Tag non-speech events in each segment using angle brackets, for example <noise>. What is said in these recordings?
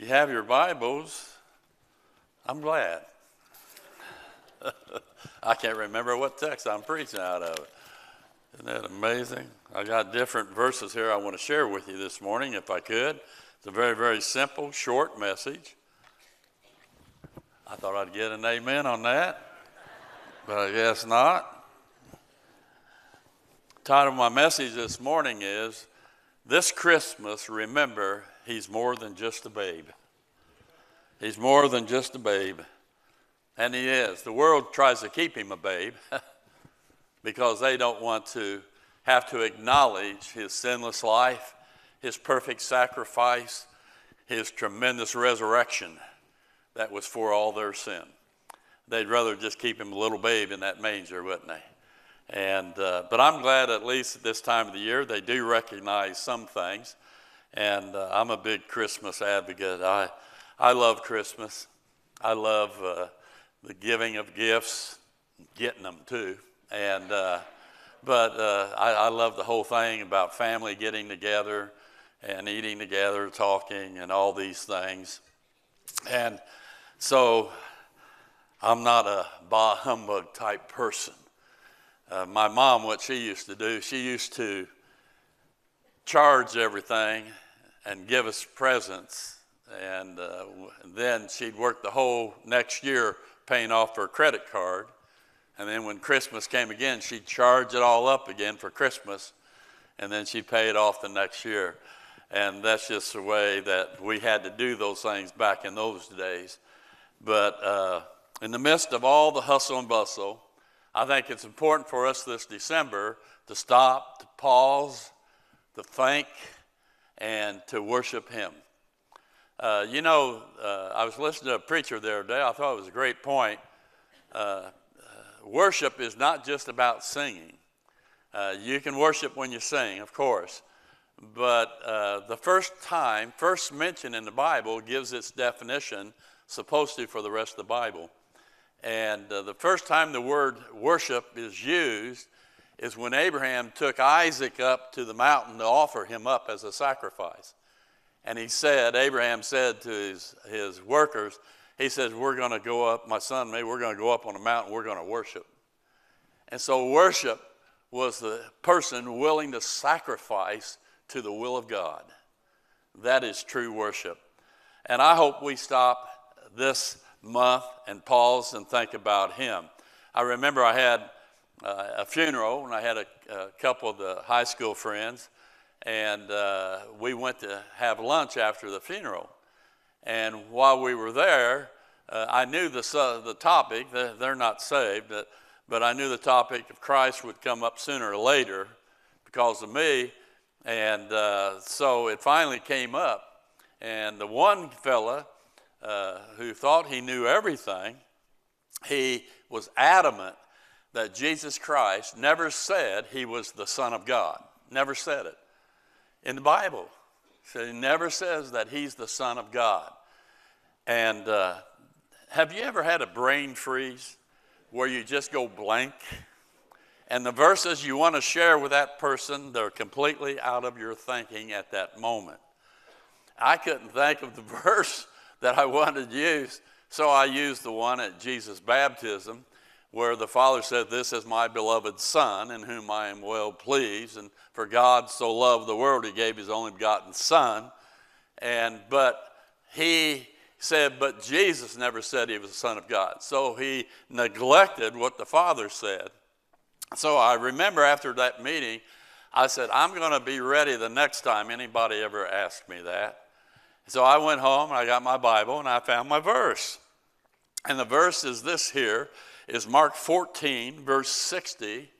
You have your Bibles, I'm glad. <laughs> I can't remember what text I'm preaching out of. Isn't that amazing? I got different verses here I want to share with you this morning, if I could. It's a very, very simple, short message. I thought I'd get an amen on that, but I guess not. title of my message this morning is This Christmas, remember, he's more than just a babe. He's more than just a babe. And he is. The world tries to keep him a babe <laughs> because they don't want to have to acknowledge his sinless life, his perfect sacrifice, his tremendous resurrection that was for all their sin. They'd rather just keep him a little babe in that manger, wouldn't they? And, uh, but I'm glad at least at this time of the year they do recognize some things. And uh, I'm a big Christmas advocate. I, I love Christmas. I love uh, the giving of gifts, getting them too. And, uh, but uh, I, I love the whole thing about family getting together and eating together, talking, and all these things. And so I'm not a bah humbug type person. Uh, my mom, what she used to do, she used to charge everything and give us presents. And uh, then she'd work the whole next year paying off her credit card. And then when Christmas came again, she'd charge it all up again for Christmas. And then she'd pay it off the next year. And that's just the way that we had to do those things back in those days. But uh, in the midst of all the hustle and bustle, I think it's important for us this December to stop, to pause, to thank and to worship Him. Uh, you know, uh, I was listening to a preacher the other day. I thought it was a great point. Uh, uh worship is not just about singing. Uh, you can worship when you sing, of course. But uh, the first time, first mention in the Bible gives its definition, supposed to for the rest of the Bible. And the first time the word worship is used is when Abraham took Isaac up to the mountain to offer him up as a sacrifice. And he said, Abraham said to his, his workers, he says, We're going to go up, my son and me, we're going to go up on a mountain, we're going to worship. And so worship was the person willing to sacrifice to the will of God. That is true worship. And I hope we stop this month and pause and think about him. I remember I had uh, a funeral and I had a, a, couple of the high school friends, and uh, we went to have lunch after the funeral. And while we were there, uh, I knew the, the topic, they're not saved, but I knew the topic of Christ would come up sooner or later because of me. And uh, so it finally came up. And the one fella, uh, who thought he knew everything, he was adamant that Jesus Christ never said he was the Son of God. Never said it. In the Bible, so he never says that he's the Son of God. And uh, have you ever had a brain freeze where you just go blank? And the verses you want to share with that person, they're completely out of your thinking at that moment. I couldn't think of the <laughs> verse that I wanted to use. So I used the one at Jesus' baptism where the Father said, This is my beloved Son in whom I am well pleased. And for God so loved the world, he gave his only begotten Son. And but he said, but Jesus never said he was the Son of God. So he neglected what the Father said. So I remember after that meeting, I said, I'm going to be ready the next time anybody ever asks me that. So I went home and I got my Bible and I found my verse. And the verse is this here is Mark 14, verse 60.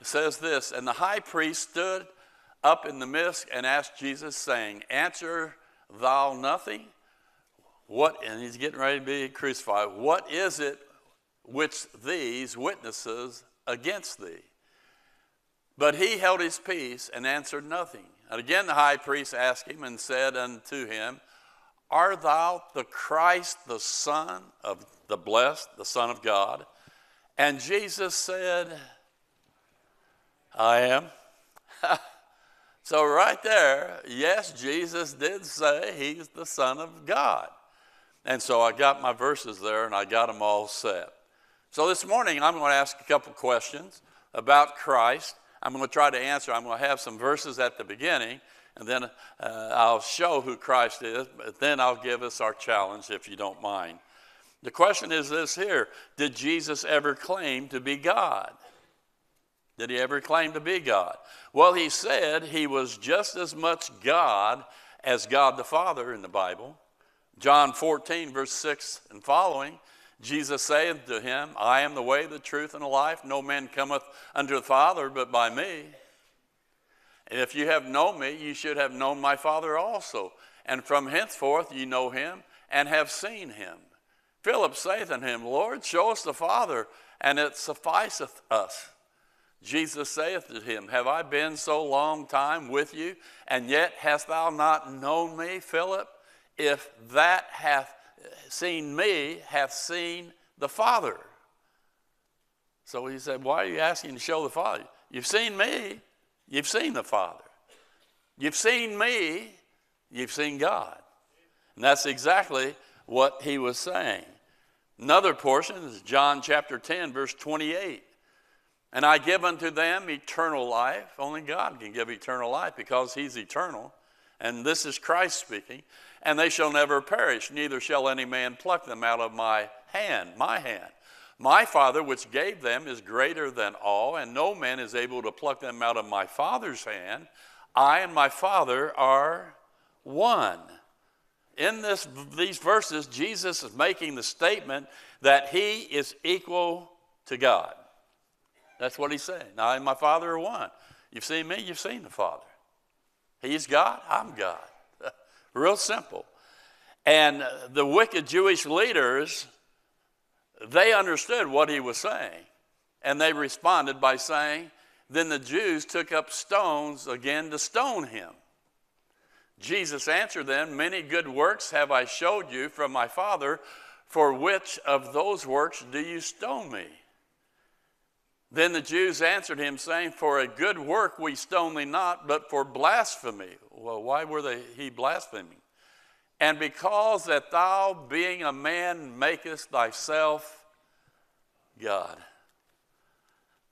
It says this, and the high priest stood up in the midst and asked Jesus, saying, Answer thou nothing? What, and he's getting ready to be crucified. What is it which these witnesses against thee? But he held his peace and answered nothing. And again the high priest asked him and said unto him, Art thou the Christ, the Son of the blessed, the Son of God? And Jesus said, I am. <laughs> So, right there, yes, Jesus did say he's the Son of God. And so I got my verses there and I got them all set. So, this morning I'm going to ask a couple questions about Christ. I'm going to try to answer. I'm going to have some verses at the beginning, and then uh, I'll show who Christ is, but then I'll give us our challenge if you don't mind. The question is this here Did Jesus ever claim to be God? Did he ever claim to be God? Well, he said he was just as much God as God the Father in the Bible. John 14, verse 6 and following, Jesus saith to him, I am the way, the truth, and the life. No man cometh unto the Father but by me. And if you have known me, you should have known my Father also. And from henceforth you know him and have seen him. Philip saith unto him, Lord, show us the Father, and it sufficeth us. Jesus saith to him, Have I been so long time with you, and yet hast thou not known me, Philip? If that hath seen me, hath seen the Father. So he said, Why are you asking to show the Father? You've seen me, you've seen the Father. You've seen me, you've seen God. And that's exactly what he was saying. Another portion is John chapter 10, verse 28. And I give unto them eternal life. Only God can give eternal life because he's eternal. And this is Christ speaking. And they shall never perish, neither shall any man pluck them out of my hand, my hand. My Father, which gave them, is greater than all, and no man is able to pluck them out of my Father's hand. I and my Father are one in this, these verses, Jesus is making the statement that he is equal to God. That's what he's saying. I and my Father are one. You've seen me, you've seen the Father. He's God, I'm God. <laughs> Real simple. And the wicked Jewish leaders, they understood what he was saying. And they responded by saying, Then the Jews took up stones again to stone him. Jesus answered them, Many good works have I showed you from my Father. For which of those works do you stone me? Then the Jews answered him, saying, For a good work we stone thee not, but for blasphemy. Well, why were they he blaspheming? And because that thou, being a man, makest thyself God.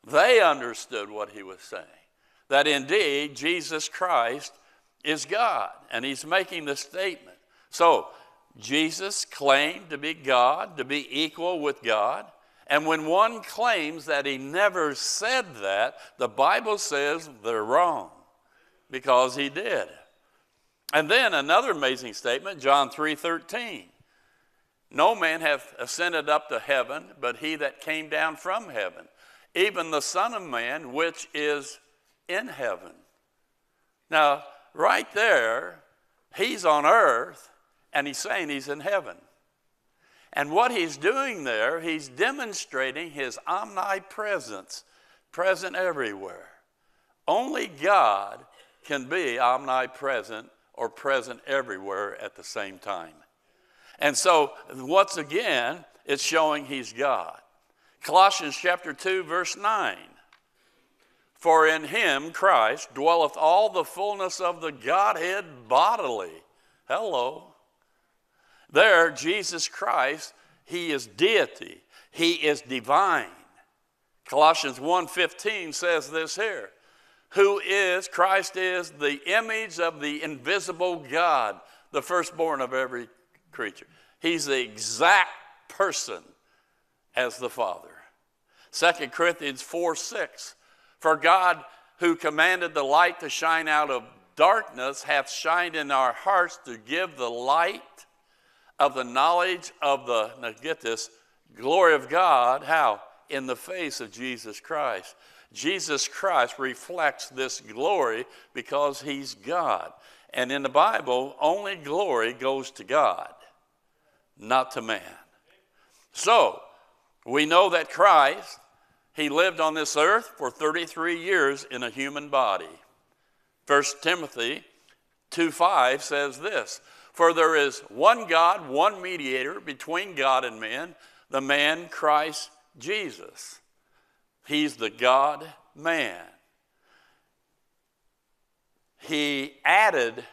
They understood what he was saying. That indeed Jesus Christ is God. And he's making the statement. So, Jesus claimed to be God, to be equal with God. And when one claims that he never said that, the Bible says they're wrong because he did. And then another amazing statement, John 3:13. No man hath ascended up to heaven, but he that came down from heaven, even the Son of Man which is in heaven. Now, right there, he's on earth and he's saying he's in heaven. And what he's doing there, he's demonstrating his omnipresence, present everywhere. Only God can be omnipresent or present everywhere at the same time. And so, once again, it's showing he's God. Colossians chapter 2, verse 9. For in him, Christ, dwelleth all the fullness of the Godhead bodily. Hello. There, Jesus Christ, he is deity. He is divine. Colossians 1:15 says this here. Who is Christ is the image of the invisible God, the firstborn of every creature. He's the exact person as the Father. 2 Corinthians 4 6 for God, who commanded the light to shine out of darkness, hath shined in our hearts to give the light of the knowledge of the, now get this, glory of God, how? In the face of Jesus Christ. Jesus Christ reflects this glory because he's God. And in the Bible, only glory goes to God, not to man. So, we know that Christ he lived on this earth for 33 years in a human body. 1 Timothy 2:5 says this, "For there is one God, one mediator between God and men, the man Christ Jesus. He's the God man. he added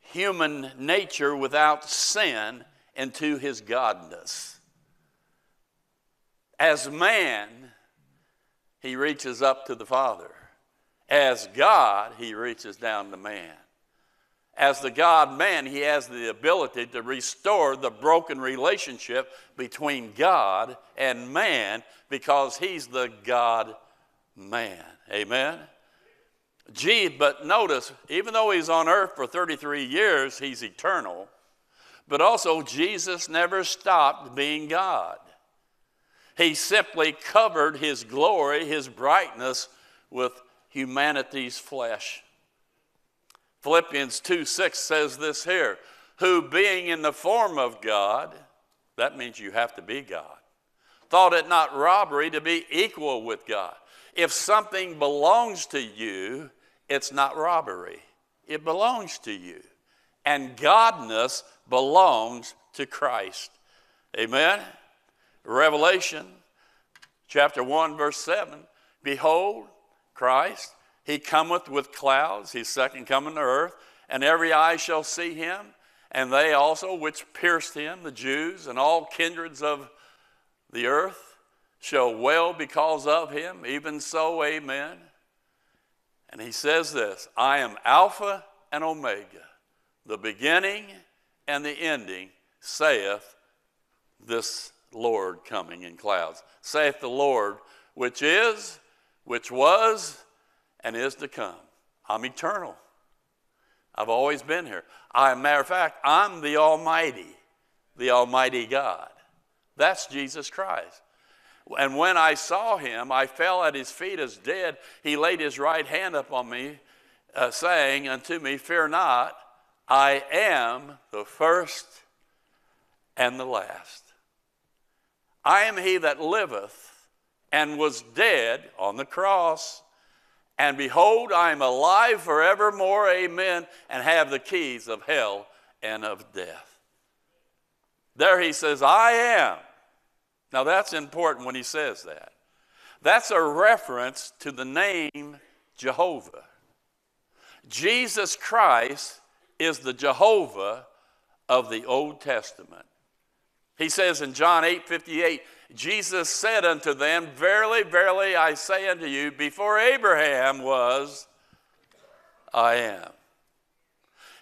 human nature without sin into his godness. As man, he reaches up to the Father. As God, he reaches down to man. As the God man, he has the ability to restore the broken relationship between God and man because he's the God man. Amen? Gee, but notice, even though he's on earth for 33 years, he's eternal. But also, Jesus never stopped being God. He simply covered his glory, his brightness, with humanity's flesh. Philippians 2 6 says this here who being in the form of God, that means you have to be God, thought it not robbery to be equal with God. If something belongs to you, it's not robbery, it belongs to you. And godness belongs to Christ. Amen? Revelation chapter 1, verse 7 Behold, Christ, he cometh with clouds, his second coming to earth, and every eye shall see him, and they also which pierced him, the Jews, and all kindreds of the earth shall wail because of him. Even so, amen. And he says this I am Alpha and Omega, the beginning and the ending, saith this Lord coming in clouds. Saith the Lord, which is, which was, and is to come. I'm eternal. I've always been here. I, matter of fact, I'm the Almighty, the Almighty God. That's Jesus Christ. And when I saw him, I fell at his feet as dead. He laid his right hand upon me, uh, saying unto me, Fear not, I am the first and the last. I am he that liveth and was dead on the cross. And behold, I am alive forevermore, amen, and have the keys of hell and of death. There he says, I am. Now that's important when he says that. That's a reference to the name Jehovah. Jesus Christ is the Jehovah of the Old Testament. He says in John 8 58, Jesus said unto them, Verily, verily, I say unto you, before Abraham was, I am.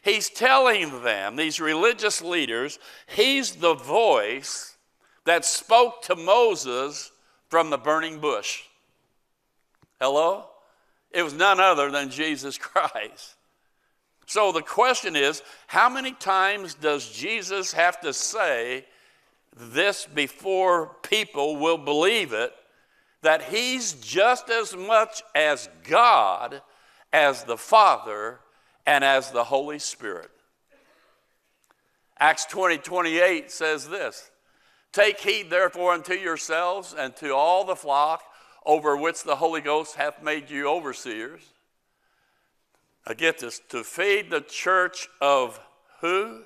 He's telling them, these religious leaders, he's the voice that spoke to Moses from the burning bush. Hello? It was none other than Jesus <laughs> Christ. So the question is how many times does Jesus have to say this before people will believe it that he's just as much as God as the Father and as the Holy Spirit? Acts 20 28 says this Take heed therefore unto yourselves and to all the flock over which the Holy Ghost hath made you overseers I get this, to feed the church of who?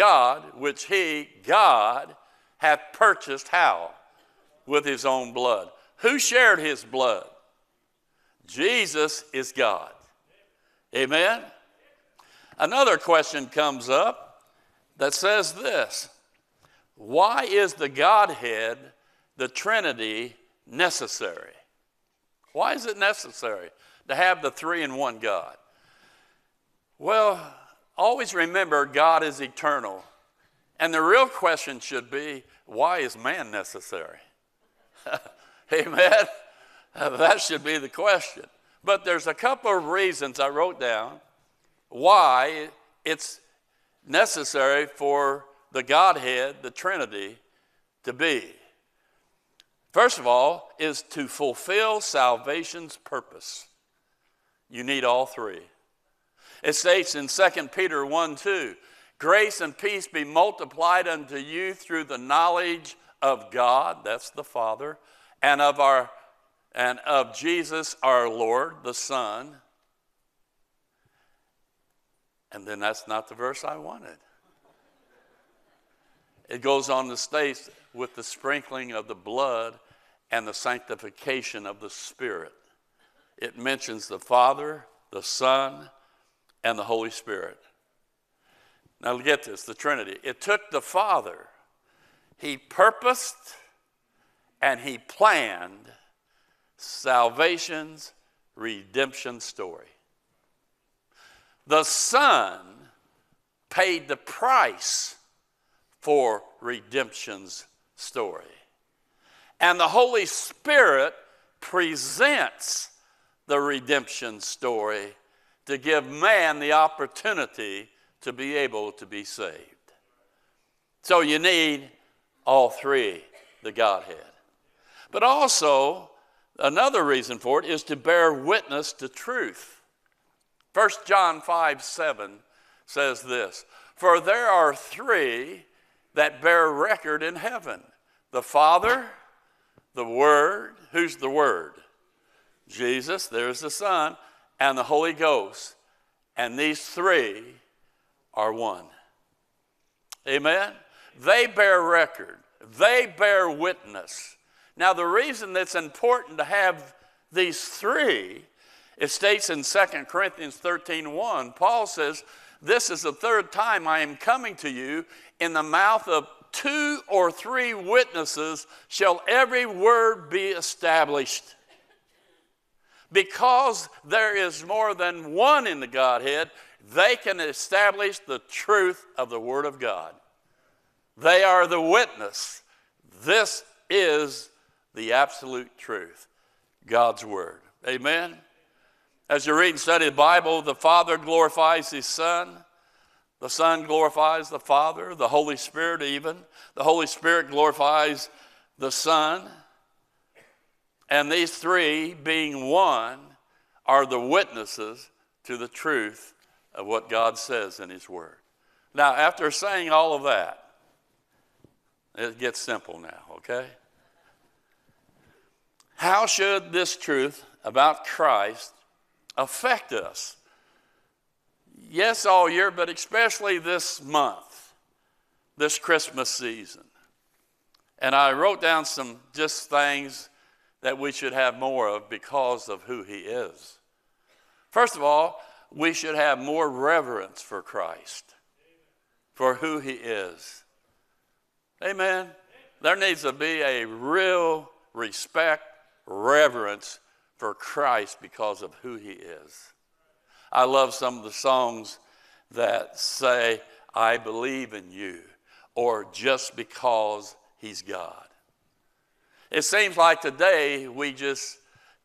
God, which he, God, hath purchased how? With his own blood. Who shared his blood? Jesus is God. Amen? Another question comes up that says this Why is the Godhead, the Trinity, necessary? Why is it necessary to have the three in one God? Well, always remember God is eternal. And the real question should be why is man necessary? <laughs> Amen? <laughs> that should be the question. But there's a couple of reasons I wrote down why it's necessary for the Godhead, the Trinity, to be. First of all, is to fulfill salvation's purpose. You need all three. It states in 2 Peter 1 2, grace and peace be multiplied unto you through the knowledge of God, that's the Father, and of our and of Jesus our Lord, the Son. And then that's not the verse I wanted. It goes on to state with the sprinkling of the blood and the sanctification of the Spirit. It mentions the Father, the Son, and the Holy Spirit. Now, get this the Trinity. It took the Father, He purposed and He planned salvation's redemption story. The Son paid the price for redemption's story. And the Holy Spirit presents the redemption story to give man the opportunity to be able to be saved. So you need all three, the Godhead. But also, another reason for it is to bear witness to truth. 1 John 5 7 says this For there are three that bear record in heaven the Father, the Word. Who's the Word? Jesus, there's the Son, and the Holy Ghost. And these three are one. Amen? They bear record, they bear witness. Now, the reason that's important to have these three, it states in 2 Corinthians 13 1, Paul says, This is the third time I am coming to you. In the mouth of two or three witnesses shall every word be established. Because there is more than one in the Godhead, they can establish the truth of the Word of God. They are the witness. This is the absolute truth God's Word. Amen. As you read and study the Bible, the Father glorifies His Son. The Son glorifies the Father, the Holy Spirit, even. The Holy Spirit glorifies the Son. And these three, being one, are the witnesses to the truth of what God says in His Word. Now, after saying all of that, it gets simple now, okay? How should this truth about Christ affect us? Yes, all year, but especially this month, this Christmas season. And I wrote down some just things that we should have more of because of who He is. First of all, we should have more reverence for Christ, for who He is. Amen. There needs to be a real respect, reverence for Christ because of who He is. I love some of the songs that say, I believe in you, or just because He's God. It seems like today we just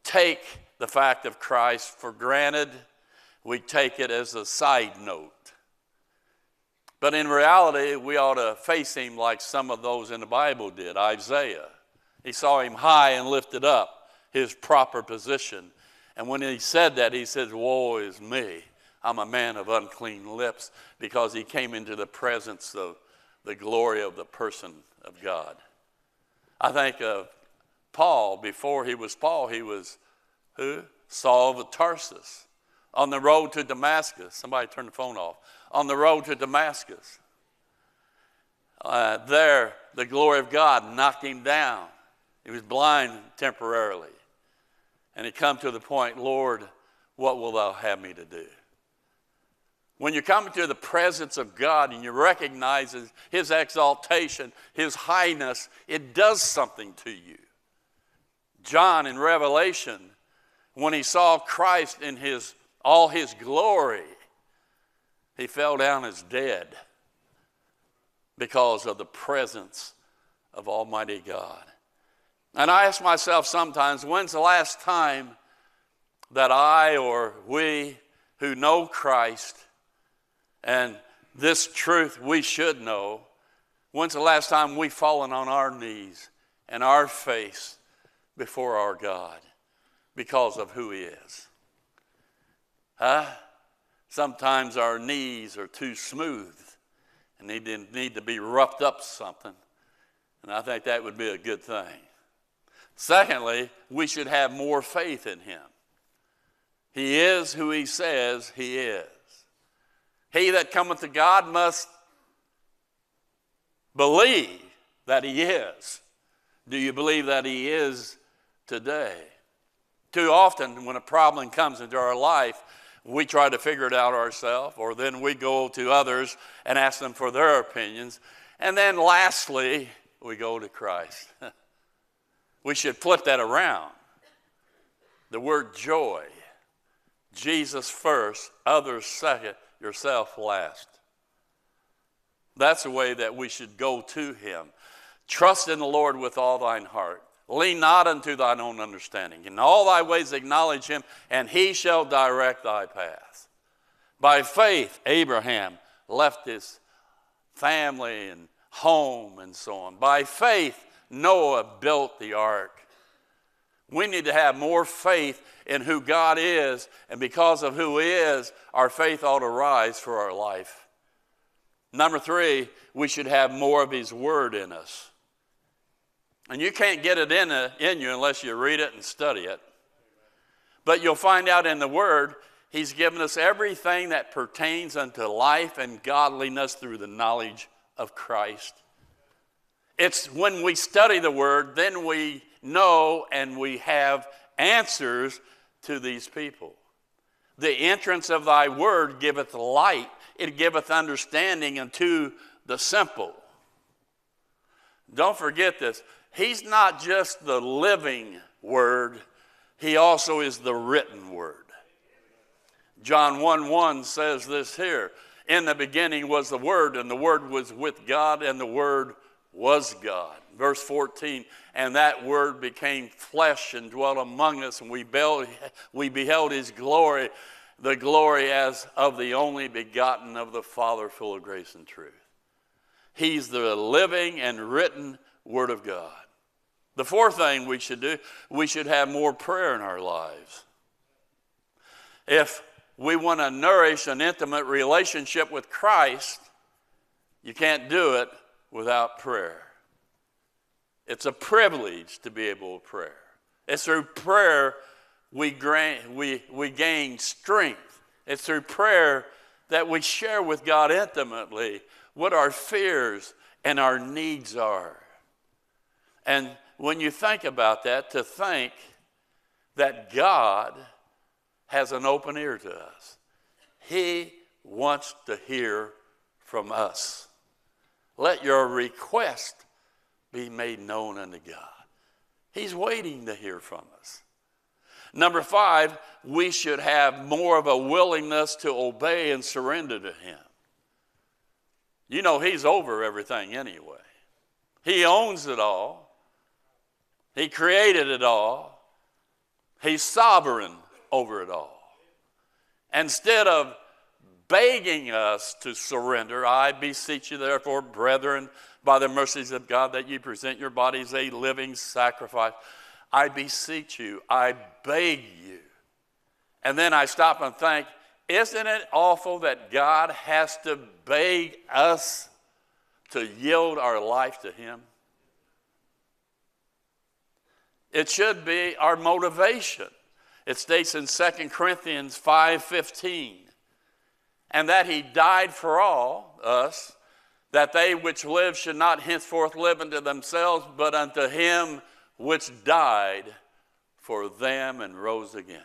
take the fact of Christ for granted we take it as a side note. But in reality, we ought to face him like some of those in the Bible did. Isaiah, he saw him high and lifted up, his proper position. And when he said that, he says, Woe is me. I'm a man of unclean lips because he came into the presence of the glory of the person of God. I think of Paul, before he was Paul, he was who? Saul of Tarsus on the road to Damascus. Somebody turn the phone off. On the road to Damascus. Uh, there, the glory of God knocked him down. He was blind temporarily. And he come to the point, Lord, what will thou have me to do? When you come into the presence of God and you recognize his, exaltation, his highness, it does something to you. John in Revelation, when he saw Christ in his all his glory, he fell down as dead because of the presence of Almighty God. And I ask myself sometimes, when's the last time that I or we who know Christ and this truth we should know, when's the last time we've fallen on our knees and our face before our God because of who He is? Huh? Sometimes our knees are too smooth and they need to be roughed up something. And I think that would be a good thing. Secondly, we should have more faith in him. He is who he says he is. He that cometh to God must believe that he is. Do you believe that he is today? Too often, when a problem comes into our life, we try to figure it out ourselves, or then we go to others and ask them for their opinions. And then lastly, we go to Christ. <laughs> we should flip that around. The word joy Jesus first, others second, yourself last. That's the way that we should go to Him. Trust in the Lord with all thine heart. Lean not unto thine own understanding. In all thy ways acknowledge him, and he shall direct thy path. By faith, Abraham left his family and home and so on. By faith, Noah built the ark. We need to have more faith in who God is, and because of who He is, our faith ought to rise for our life. Number three, we should have more of His Word in us. And you can't get it in, a, in you unless you read it and study it. But you'll find out in the Word, He's given us everything that pertains unto life and godliness through the knowledge of Christ. It's when we study the Word, then we know and we have answers to these people. The entrance of thy word giveth light, it giveth understanding unto the simple. Don't forget this. He's not just the living word, he also is the written word. John 1 1 says this here In the beginning was the Word, and the Word was with God, and the Word was God. Verse 14, and that Word became flesh and dwelt among us, and we beheld, we beheld His glory, the glory as of the only begotten of the Father, full of grace and truth. He's the living and written Word of God. The fourth thing we should do, we should have more prayer in our lives. If we want to nourish an intimate relationship with Christ, you can't do it without prayer. It's a privilege to be able to pray. It's through prayer we, gain, we, we gain strength. It's through prayer that we share with God intimately what our fears and our needs are. And when you think about that, to think that God has an open ear to us, He wants to hear from us. Let your request be made known unto God. He's waiting to hear from us. Number five, we should have more of a willingness to obey and surrender to Him. You know, He's over everything anyway, He owns it all, He created it all, He's sovereign over it all. Instead of begging us to surrender, I beseech you, therefore, brethren, by the mercies of God, that you present your bodies a living sacrifice. I beseech you, I beg you. And then I stop and think, isn't it awful that God has to beg us to yield our life to Him? It should be our motivation. It states in 2 Corinthians 5:15, and that he died for all us, that they which live should not henceforth live unto themselves, but unto him which died for them and rose again.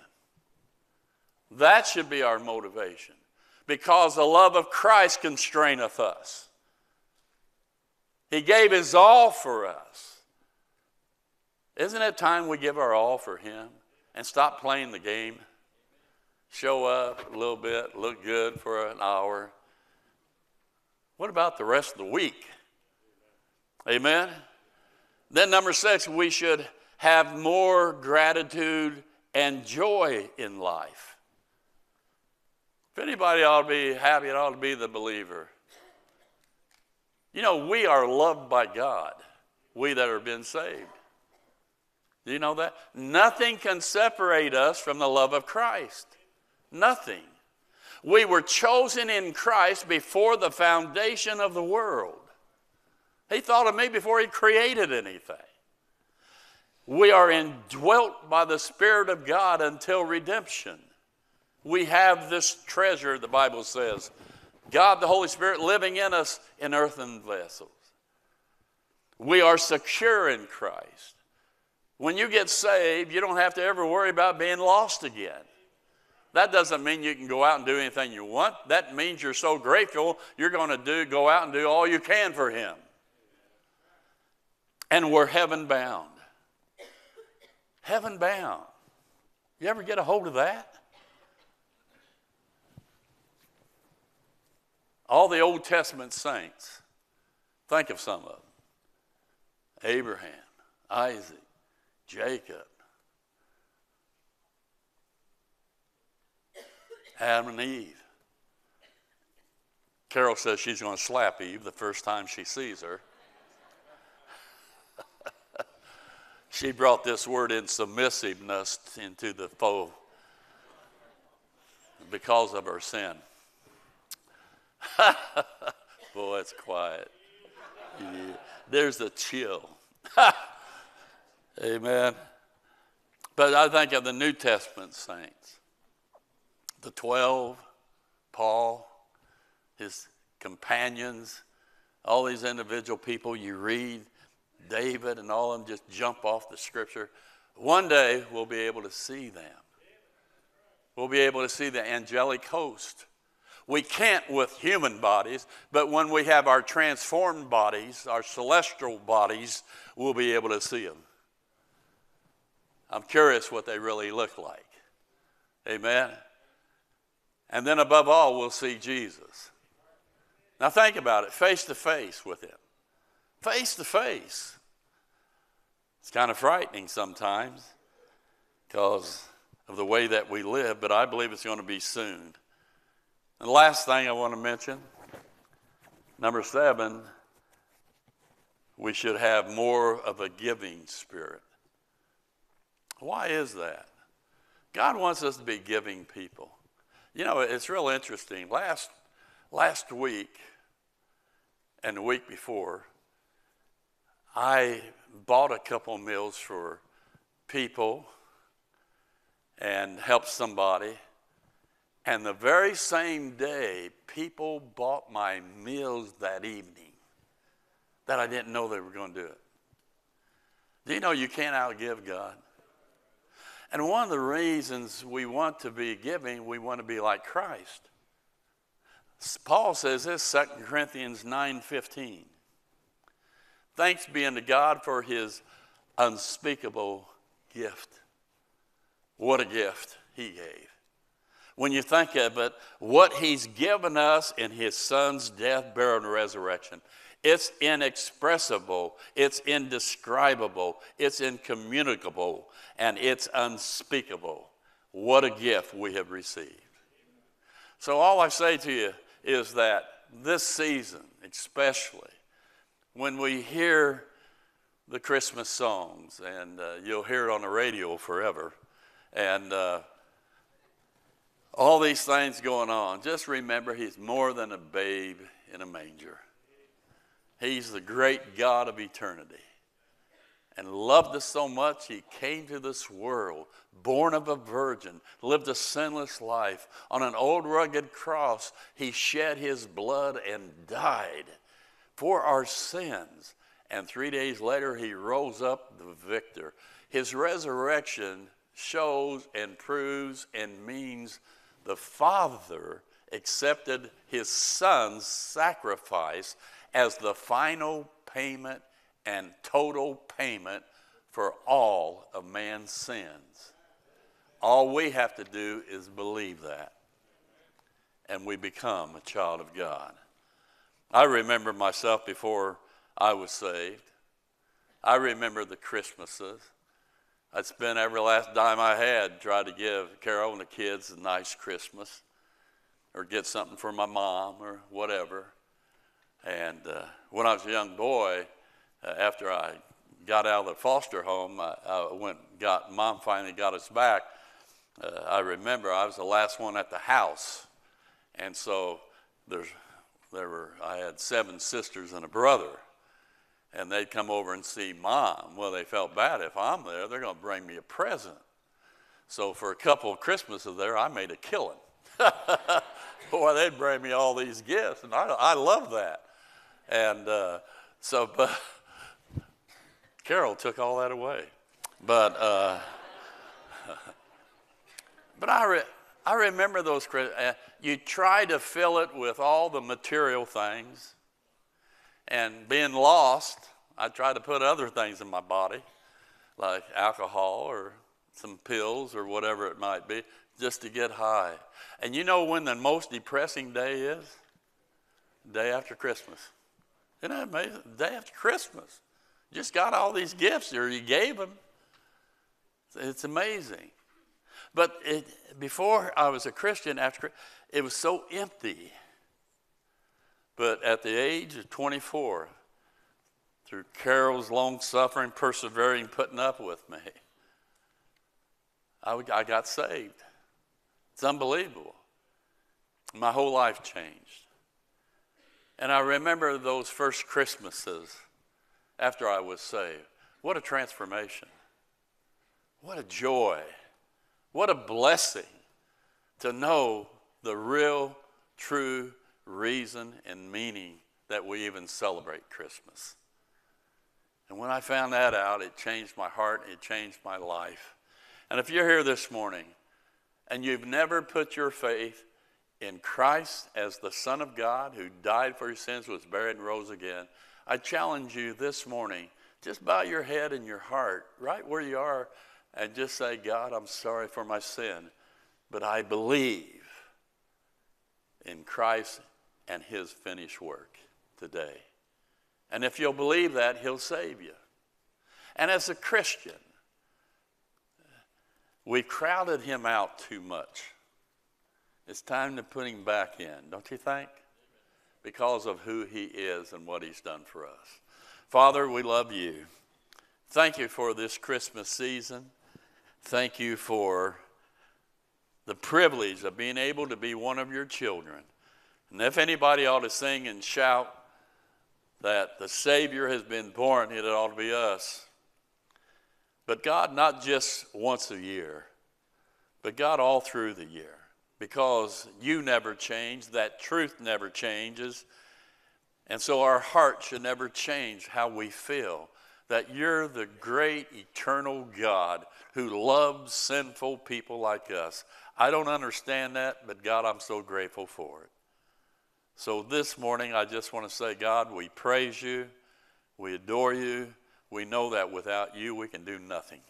That should be our motivation, because the love of Christ constraineth us. He gave his all for us. Isn't it time we give our all for him? and stop playing the game. Show up a little bit, look good for an hour. What about the rest of the week? Amen? Then, number six, we should have more gratitude and joy in life. If anybody ought to be happy, it ought to be the believer. You know, we are loved by God, we that are been saved. Do you know that? Nothing can separate us from the love of Christ. Nothing. We were chosen in Christ before the foundation of the world. He thought of me before he created anything. We are indwelt by the Spirit of God until redemption. We have this treasure, the Bible says God, the Holy Spirit, living in us in earthen vessels. We are secure in Christ. When you get saved, you don't have to ever worry about being lost again. That doesn't mean you can go out and do anything you want. That means you're so grateful you're going to do go out and do all you can for him. And we're heaven bound. Heaven bound. You ever get a hold of that? All the Old Testament saints, think of some of them Abraham, Isaac, Jacob, Adam and Eve. Carol says she's going to slap Eve the first time she sees her. <laughs> she brought this word in submissiveness into the foe because of her sin. <laughs> Boy, it's quiet. Yeah. There's a chill. <laughs> Amen. But I think of the New Testament saints the 12, Paul, his companions, all these individual people you read, David and all of them just jump off the scripture. One day we'll be able to see them. We'll be able to see the angelic host. We can't with human bodies, but when we have our transformed bodies, our celestial bodies, we'll be able to see them. I'm curious what they really look like. Amen. And then above all, we'll see Jesus. Now think about it face to face with him. Face to face. It's kind of frightening sometimes because of the way that we live, but I believe it's going to be soon. And the last thing I want to mention number seven, we should have more of a giving spirit. Why is that? God wants us to be giving people. You know, it's real interesting. Last, last week and the week before, I bought a couple meals for people and helped somebody. And the very same day, people bought my meals that evening that I didn't know they were going to do it. Do you know you can't outgive God? And one of the reasons we want to be giving, we want to be like Christ. Paul says this, 2 Corinthians 9:15. Thanks be unto God for his unspeakable gift. What a gift he gave. When you think of it, what he's given us in his son's death, burial, and resurrection. It's inexpressible, it's indescribable, it's incommunicable, and it's unspeakable. What a gift we have received. So, all I say to you is that this season, especially, when we hear the Christmas songs, and uh, you'll hear it on the radio forever, and uh, all these things going on, just remember He's more than a babe in a manger. He's the great God of eternity. And loved us so much, he came to this world, born of a virgin, lived a sinless life. On an old rugged cross, he shed his blood and died for our sins. And three days later, he rose up the victor. His resurrection shows and proves and means the Father accepted his Son's sacrifice as the final payment and total payment for all of man's sins. All we have to do is believe that, and we become a child of God. I remember myself before I was saved. I remember the Christmases. I'd spend every last dime I had trying to give Carol and the kids a nice Christmas or get something for my mom or whatever. And uh, when I was a young boy, uh, after I got out of the foster home, I, I went, got, mom finally got us back. Uh, I remember I was the last one at the house. And so there's, there were, I had seven sisters and a brother. And they'd come over and see mom. Well, they felt bad. If I'm there, they're going to bring me a present. So for a couple of Christmases there, I made a killing. <laughs> Boy, they'd bring me all these gifts, and I, I love that. And uh, so, <laughs> but Carol took all that away. But, uh, <laughs> but I, re- I remember those. Uh, you try to fill it with all the material things, and being lost, I try to put other things in my body, like alcohol or some pills or whatever it might be, just to get high. And you know when the most depressing day is? Day after Christmas. Isn't that amazing? Day after Christmas. just got all these gifts, or you gave them. It's amazing. But it, before I was a Christian, after it was so empty. But at the age of 24, through Carol's long suffering, persevering, putting up with me, I, I got saved. It's unbelievable. My whole life changed. And I remember those first Christmases after I was saved. What a transformation. What a joy. What a blessing to know the real, true reason and meaning that we even celebrate Christmas. And when I found that out, it changed my heart, it changed my life. And if you're here this morning and you've never put your faith in Christ as the Son of God who died for your sins, was buried, and rose again, I challenge you this morning just bow your head and your heart right where you are and just say, God, I'm sorry for my sin, but I believe in Christ and his finished work today. And if you'll believe that, he'll save you. And as a Christian, we've crowded him out too much. It's time to put him back in, don't you think? Because of who he is and what he's done for us. Father, we love you. Thank you for this Christmas season. Thank you for the privilege of being able to be one of your children. And if anybody ought to sing and shout that the Savior has been born, it ought to be us. But God, not just once a year, but God all through the year, because you never change, that truth never changes. And so our heart should never change how we feel that you're the great eternal God who loves sinful people like us. I don't understand that, but God, I'm so grateful for it. So this morning, I just want to say, God, we praise you, we adore you. We know that without you, we can do nothing.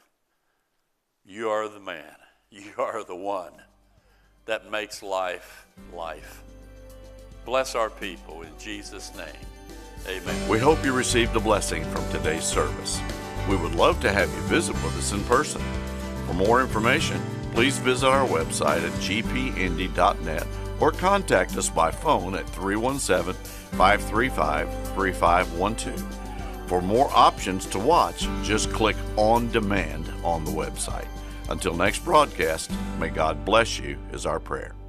You are the man, <laughs> you are the one that makes life life. Bless our people in Jesus' name. Amen. We hope you received a blessing from today's service. We would love to have you visit with us in person. For more information, please visit our website at gpindy.net or contact us by phone at 317 535 3512. For more options to watch, just click On Demand on the website. Until next broadcast, may God bless you, is our prayer.